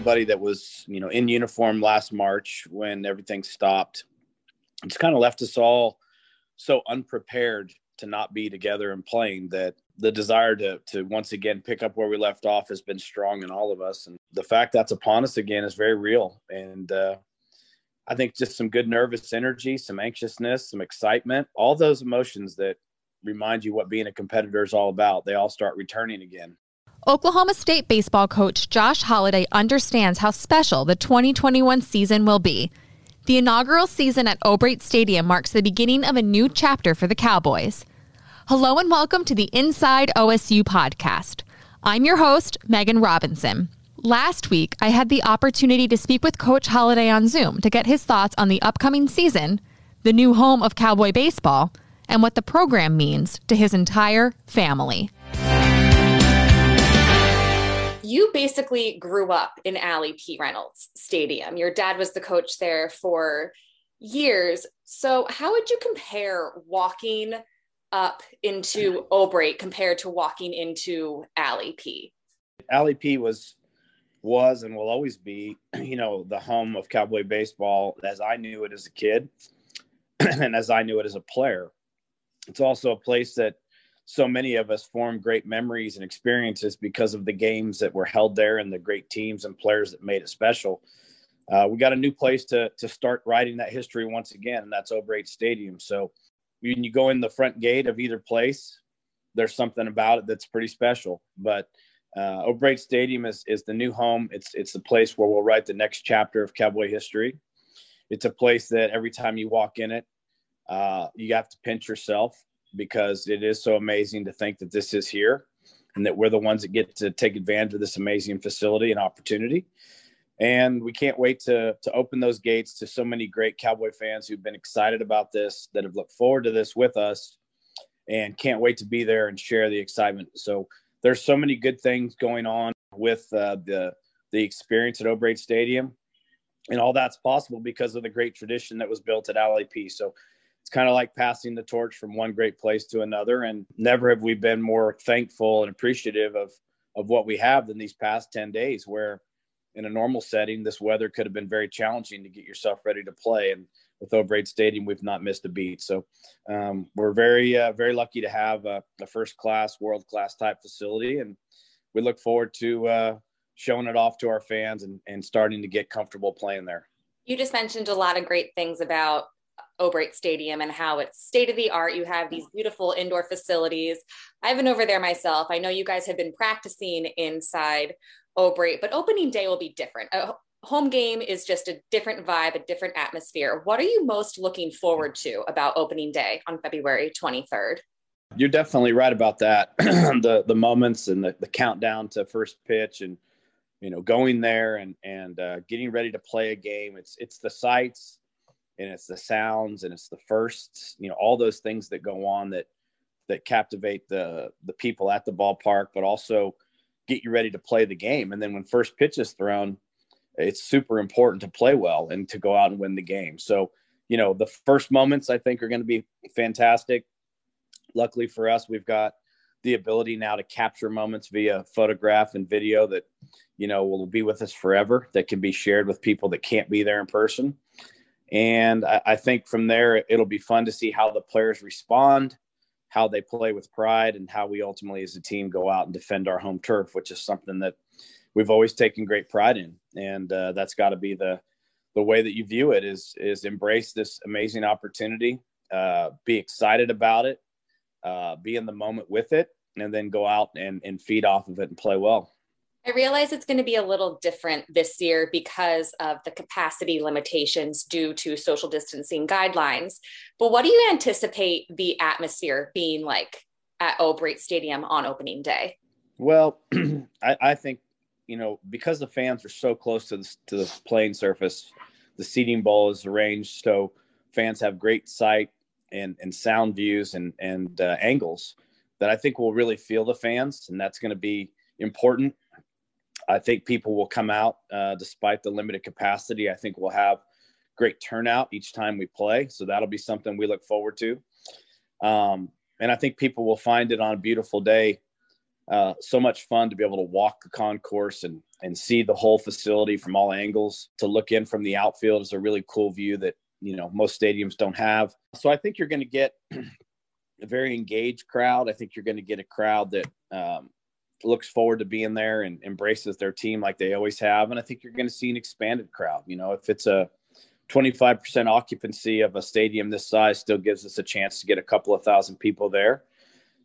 Anybody that was, you know, in uniform last March when everything stopped, it's kind of left us all so unprepared to not be together and playing that the desire to to once again pick up where we left off has been strong in all of us. And the fact that's upon us again is very real. And uh, i think just some good nervous energy some anxiousness some excitement all those emotions that remind you what being a competitor is all about they all start returning again Oklahoma State baseball coach Josh Holliday understands how special the 2021 season will be. The inaugural season at O'Brate Stadium marks the beginning of a new chapter for the Cowboys. Hello and welcome to the Inside OSU podcast. I'm your host, Meghan Robinson. Last week, I had the opportunity to speak with Coach Holliday on Zoom to get his thoughts on the upcoming season, the new home of Cowboy baseball, and what the program means to his entire family. You basically grew up in Allie P. Reynolds Stadium. Your dad was the coach there for years. So, how would you compare walking up into O'Brate compared to walking into Allie P? Allie P was was and will always be, you know, the home of cowboy baseball as I knew it as a kid and as I knew it as a player. It's also a place that so many of us form great memories and experiences because of the games that were held there and the great teams and players that made it special. Uh, we got a new place to to start writing that history once again, and that's O'Brate Stadium. So when you go in the front gate of either place, there's something about it that's pretty special. But uh, Stadium is is the new home. It's it's the place where we'll write the next chapter of Cowboy history. It's a place that every time you walk in it, uh, you have to pinch yourself because it is so amazing to think that this is here and that we're the ones that get to take advantage of this amazing facility and opportunity. And we can't wait to to open those gates to so many great Cowboy fans who've been excited about this, that have looked forward to this with us, and can't wait to be there and share the excitement. So there's so many good things going on with uh, the the experience at O'Brate Stadium, and all that's possible because of the great tradition that was built at P. So it's kind of like passing the torch from one great place to another, and never have we been more thankful and appreciative of of what we have than these past ten days, where in a normal setting, this weather could have been very challenging to get yourself ready to play. And with O'Brate Stadium, we've not missed a beat. So um, we're very, uh, very lucky to have a, a first class, world class type facility. And we look forward to uh, showing it off to our fans and, and starting to get comfortable playing there. You just mentioned a lot of great things about O'Brate Stadium and how it's state of the art. You have these beautiful indoor facilities. I've been over there myself. I know you guys have been practicing inside O'Brate, but opening day will be different. A home game is just a different vibe, a different atmosphere. What are you most looking forward to about opening day on February 23rd? You're definitely right about that. the the moments and the, the countdown to first pitch and you know going there and and uh, getting ready to play a game. It's it's the sights and it's the sounds and it's the firsts. You know all those things that go on that that captivate the the people at the ballpark, but also get you ready to play the game. And then when first pitch is thrown, it's super important to play well and to go out and win the game. So, you know, the first moments I think are going to be fantastic. Luckily for us, we've got the ability now to capture moments via photograph and video that, you know, will be with us forever, that can be shared with people that can't be there in person. And I, I think from there, it'll be fun to see how the players respond how they play with pride and how we ultimately as a team go out and defend our home turf, which is something that we've always taken great pride in. And uh, that's got to be the the way that you view it is is embrace this amazing opportunity, uh, be excited about it, uh, be in the moment with it, and then go out and, and feed off of it and play well. I realize it's going to be a little different this year because of the capacity limitations due to social distancing guidelines. But what do you anticipate the atmosphere being like at O'Brate Stadium on opening day? Well, I, I, think you know because the fans are so close to the, to the playing surface, the seating bowl is arranged so fans have great sight and, and sound views and and uh, angles that I think will really feel the fans, and that's going to be important I think people will come out uh, despite the limited capacity. I think we'll have great turnout each time we play. So that'll be something we look forward to. Um, and I think people will find it on a beautiful day uh, so much fun to be able to walk the concourse and and see the whole facility from all angles. To look in from the outfield is a really cool view that you know most stadiums don't have. So I think you're going to get a very engaged crowd. I think you're going to get a crowd that um, looks forward to being there and embraces their team like they always have. And I think you're going to see an expanded crowd. You know, if it's a 25% occupancy of a stadium this size, still gives us a chance to get a couple of thousand people there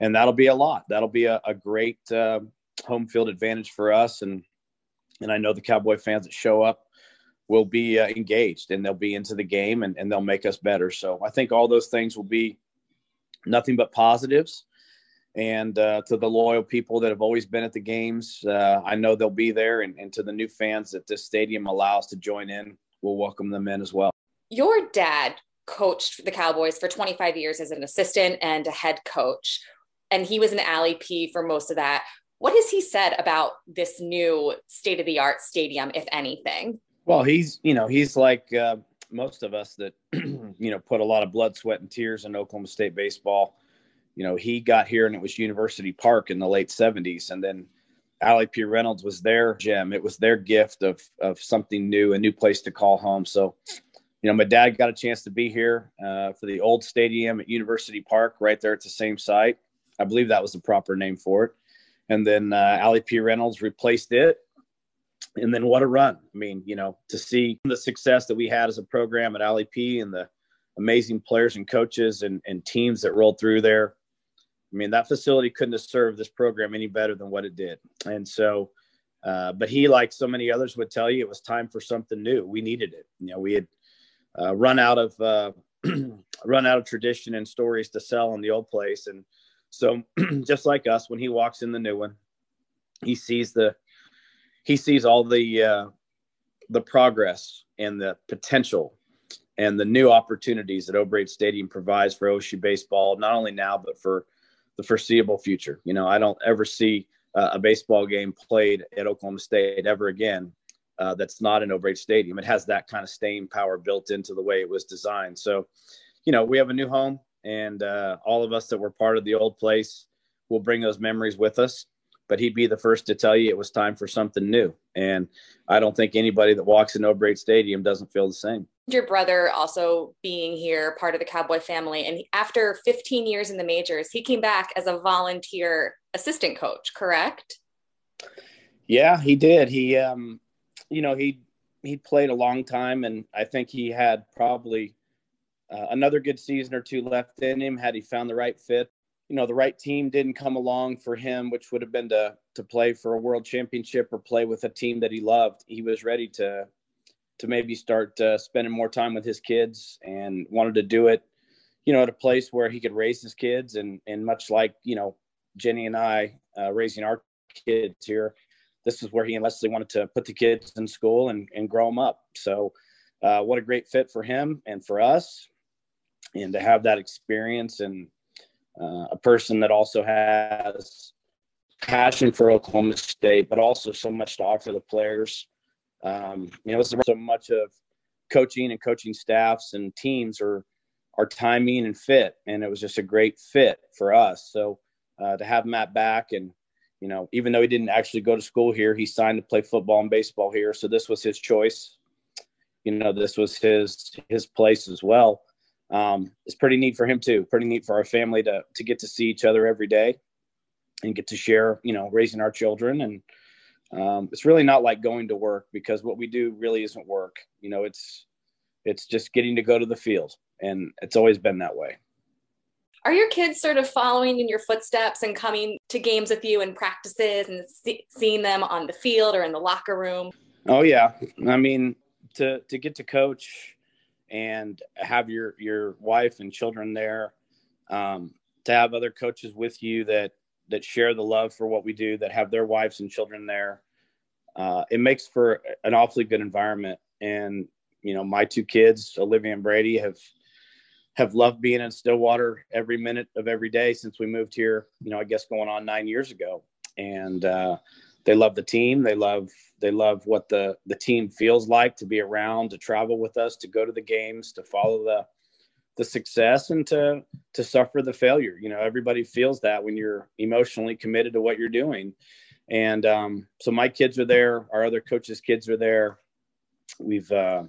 and that'll be a lot. That'll be a, a great uh, home field advantage for us, and and I know the Cowboy fans that show up will be uh, engaged and they'll be into the game and, and they'll make us better. So I think all those things will be nothing but positives. And uh, to the loyal people that have always been at the games, uh, I know they'll be there. And, and to the new fans that this stadium allows to join in, we'll welcome them in as well. Your dad coached the Cowboys for 25 years as an assistant and a head coach and he was an Allie P for most of that. What has he said about this new state of the art stadium, if anything? Well, he's you know he's like uh, most of us that you know put a lot of blood, sweat, and tears in Oklahoma State baseball. You know, he got here and it was University Park in the late '70s, and then Allie P. Reynolds was their gem. It was their gift of of something new, a new place to call home. So, you know, my dad got a chance to be here uh, for the old stadium at University Park, right there at the same site. I believe that was the proper name for it. And then uh, Allie P. Reynolds replaced it. And then what a run. I mean, you know, to see the success that we had as a program at Allie P and the amazing players and coaches and, and teams that rolled through there. I mean, that facility couldn't have served this program any better than what it did. And so, uh, but he, like so many others, would tell you it was time for something new. We needed it. You know, we had uh, run out of uh, run out of tradition and stories to sell in the old place, and so just like us, when he walks in the new one, he sees the he sees all the uh, the progress and the potential and the new opportunities that O'Brate Stadium provides for OSU baseball, not only now but for the foreseeable future. You know, I don't ever see uh, a baseball game played at Oklahoma State ever again uh, that's not an O'Brate Stadium. It has that kind of staying power built into the way it was designed. So, you know, we have a new home and uh, all of us that were part of the old place will bring those memories with us but he'd be the first to tell you it was time for something new. And i don't think anybody that walks in O'Brate stadium doesn't feel the same. Your brother also being here part of the cowboy family and after 15 years in the majors he came back as a volunteer assistant coach correct? Yeah he did. He um you know he he played a long time and i think he had probably uh, another good season or two left in him had he found the right fit. You know, the right team didn't come along for him, which would have been to to play for a world championship or play with a team that he loved. He was ready to to maybe start uh, spending more time with his kids and wanted to do it, you know, at a place where he could raise his kids and and much like you know Jenny and I uh, raising our kids here, this is where he and Leslie wanted to put the kids in school and and grow them up. So, uh, what a great fit for him and for us and to have that experience and uh, a person that also has passion for Oklahoma State, but also so much to offer the players. Um, you know, so much of coaching and coaching staffs and teams are are timing and fit, and it was just a great fit for us. So uh, to have Matt back, and you know, even though he didn't actually go to school here, he signed to play football and baseball here, so this was his choice. You know, this was his his place as well um, it's pretty neat for him too. Pretty neat for our family to to get to see each other every day and get to share, you know, raising our children. And um, it's really not like going to work because what we do really isn't work. You know, it's it's just getting to go to the field, and it's always been that way. Are your kids sort of following in your footsteps and coming to games with you and practices and see, seeing them on the field or in the locker room? Oh yeah, I mean to to get to coach and have your your wife and children there um, to have other coaches with you that that share the love for what we do that have their wives and children there. Uh, it makes for an awfully good environment. And you know my two kids olivia and brady have have loved being in stillwater every minute of every day since we moved here you know i guess going on nine years ago. And uh, they love the team. They love they love what the the team feels like to be around, to travel with us, to go to the games, to follow the the success and to to suffer the failure. You know, everybody feels that when you're emotionally committed to what you're doing. And um, so my kids are there. Our other coaches' kids are there. We've uh,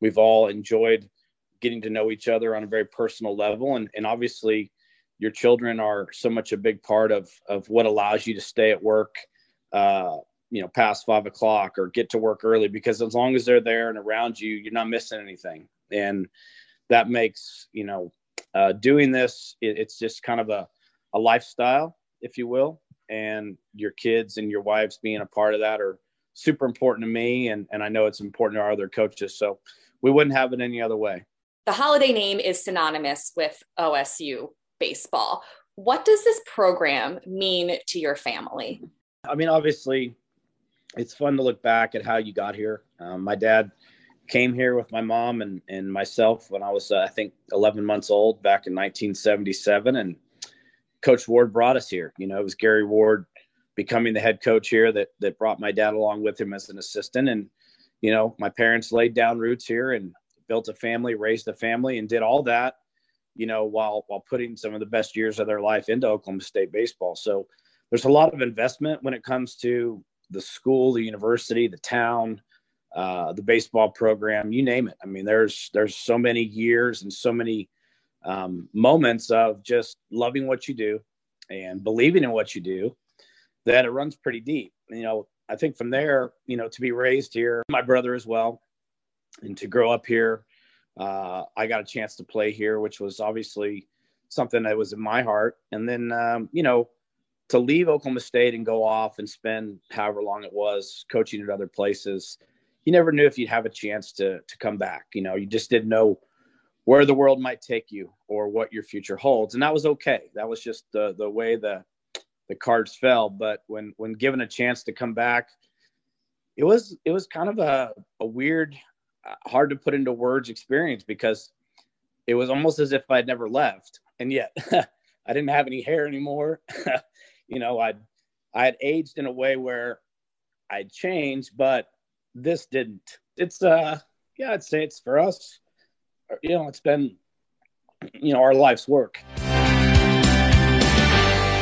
we've all enjoyed getting to know each other on a very personal level, and and obviously, your children are so much a big part of of what allows you to stay at work. Uh, you know, past five o'clock or get to work early because as long as they're there and around you, you're not missing anything. And that makes, you know, uh, doing this, it, it's just kind of a, a lifestyle, if you will. And your kids and your wives being a part of that are super important to me. And, and I know it's important to our other coaches. So we wouldn't have it any other way. The Holliday name is synonymous with OSU baseball. What does this program mean to your family? I mean, obviously, it's fun to look back at how you got here. Um, my dad came here with my mom and, and myself when I was, uh, I think, 11 months old back in 1977. And Coach Ward brought us here. You know, it was Gary Ward becoming the head coach here that, that brought my dad along with him as an assistant. And, you know, my parents laid down roots here and built a family, raised a family, and did all that, you know, while, while putting some of the best years of their life into Oklahoma State baseball. So there's a lot of investment when it comes to the school, the university, the town, uh, the baseball program, you name it. I mean, there's there's so many years and so many um, moments of just loving what you do and believing in what you do that it runs pretty deep. You know, I think from there, you know, to be raised here, my brother as well, and to grow up here, uh, I got a chance to play here, which was obviously something that was in my heart. And then, um, you know, to leave Oklahoma State and go off and spend however long it was coaching at other places, you never knew if you'd have a chance to to come back. You know, you just didn't know where the world might take you or what your future holds, and that was okay. That was just the the way the the cards fell. But when when given a chance to come back, it was it was kind of a, a weird, uh, hard to put into words experience because it was almost as if I'd never left, and yet I didn't have any hair anymore. you know, I'd I had aged in a way where I'd changed, but this didn't. It's uh yeah, I'd say it's for us. You know, it's been you know our life's work.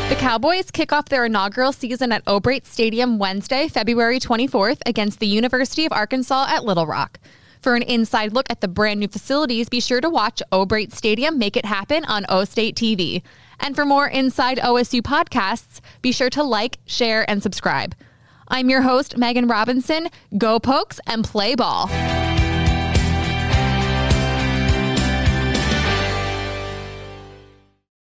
The Cowboys kick off their inaugural season at O'Brate Stadium Wednesday, February 24th against the University of Arkansas at Little Rock. For an inside look at the brand new facilities, be sure to watch O'Brate Stadium Make It Happen on O State TV. And for more Inside OSU podcasts, be sure to like, share, and subscribe. I'm your host, Meghan Robinson. Go Pokes and play ball.